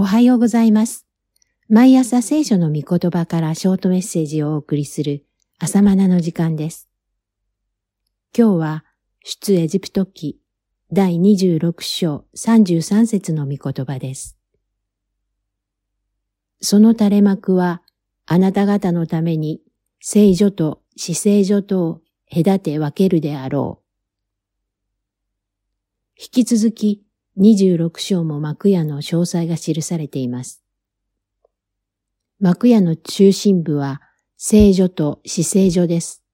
おはようございます。毎朝聖書の御言葉からショートメッセージをお送りする朝マナの時間です。今日は出エジプト記第26章33節の御言葉です。その垂れ幕はあなた方のために聖女と死聖女とを隔て分けるであろう。引き続き26章も幕屋の詳細が記されています。幕屋の中心部は聖女と死聖女です。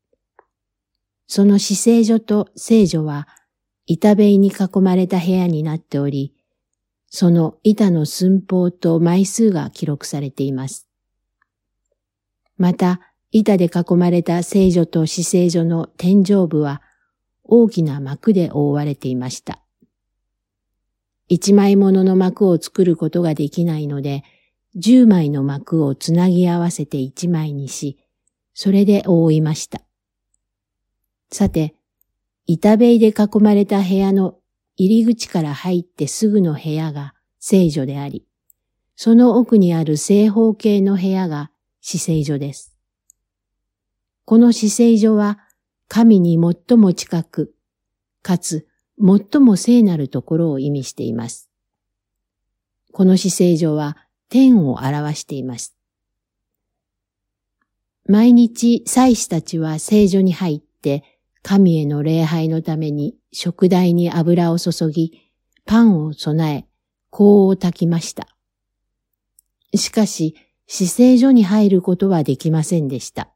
その死聖女と聖女は板塀に囲まれた部屋になっており、その板の寸法と枚数が記録されています。また、板で囲まれた聖女と死聖女の天井部は大きな幕で覆われていました。一枚物の幕を作ることができないので、十枚の幕をつなぎ合わせて一枚にし、それで覆いました。さて、板塀で囲まれた部屋の入り口から入ってすぐの部屋が聖女であり、その奥にある正方形の部屋が死聖所です。この死聖所は神に最も近く、かつ最も聖なるところを意味しています。この姿勢上は天を表しています。毎日祭司たちは聖女に入って神への礼拝のために食台に油を注ぎ、パンを備え、香を炊きました。しかし、死聖所に入ることはできませんでした。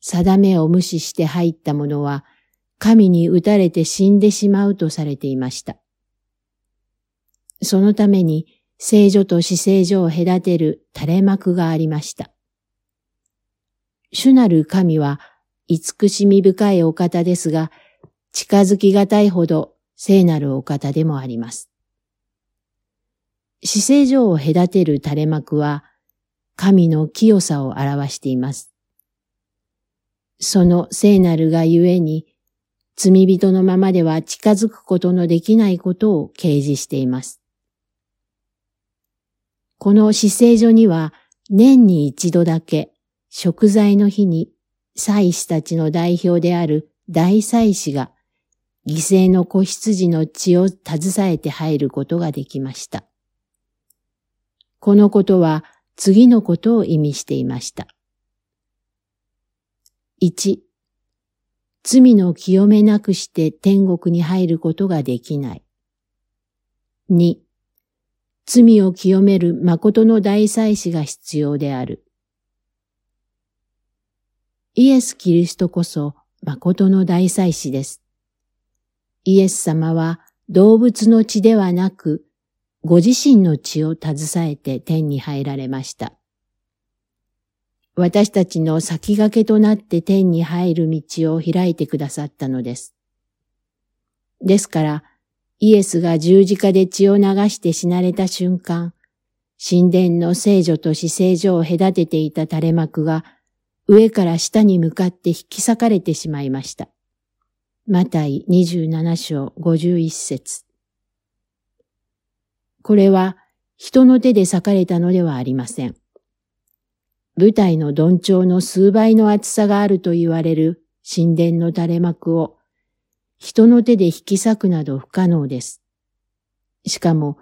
定めを無視して入った者は、神に打たれて死んでしまうとされていました。そのために聖女と死聖女を隔てる垂れ幕がありました。主なる神は慈しみ深いお方ですが、近づきがたいほど聖なるお方でもあります。死聖所を隔てる垂れ幕は、神の清さを表しています。その聖なるがゆえに、罪人のままでは近づくことのできないことを掲示しています。この姿勢所には年に一度だけ食材の日に祭司たちの代表である大祭司が犠牲の子羊の血を携えて入ることができました。このことは次のことを意味していました。1、罪の清めなくして天国に入ることができない。二、罪を清める誠の大祭司が必要である。イエス・キリストこそ誠の大祭司です。イエス様は動物の血ではなく、ご自身の血を携えて天に入られました。私たちの先駆けとなって天に入る道を開いてくださったのです。ですから、イエスが十字架で血を流して死なれた瞬間、神殿の聖女と死聖女を隔てていた垂れ幕が上から下に向かって引き裂かれてしまいました。マタイ27章51節これは人の手で裂かれたのではありません。舞台の鈍調の数倍の厚さがあると言われる神殿の垂れ幕を人の手で引き裂くなど不可能です。しかも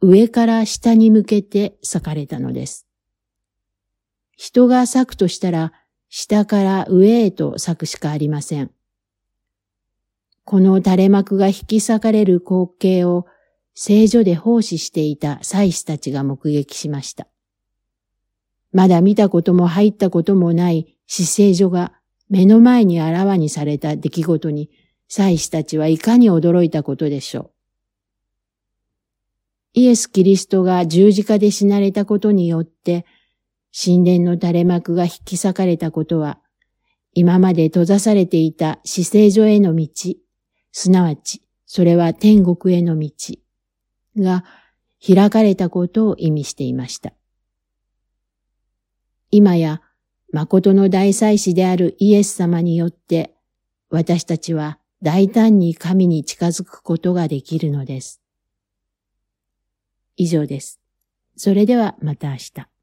上から下に向けて裂かれたのです。人が裂くとしたら下から上へと裂くしかありません。この垂れ幕が引き裂かれる光景を聖女で奉仕していた祭司たちが目撃しました。まだ見たことも入ったこともない死聖所が目の前にあらわにされた出来事に、祭司たちはいかに驚いたことでしょう。イエス・キリストが十字架で死なれたことによって、神殿の垂れ幕が引き裂かれたことは、今まで閉ざされていた死聖所への道、すなわち、それは天国への道が開かれたことを意味していました。今や誠の大祭司であるイエス様によって、私たちは大胆に神に近づくことができるのです。以上です。それではまた明日。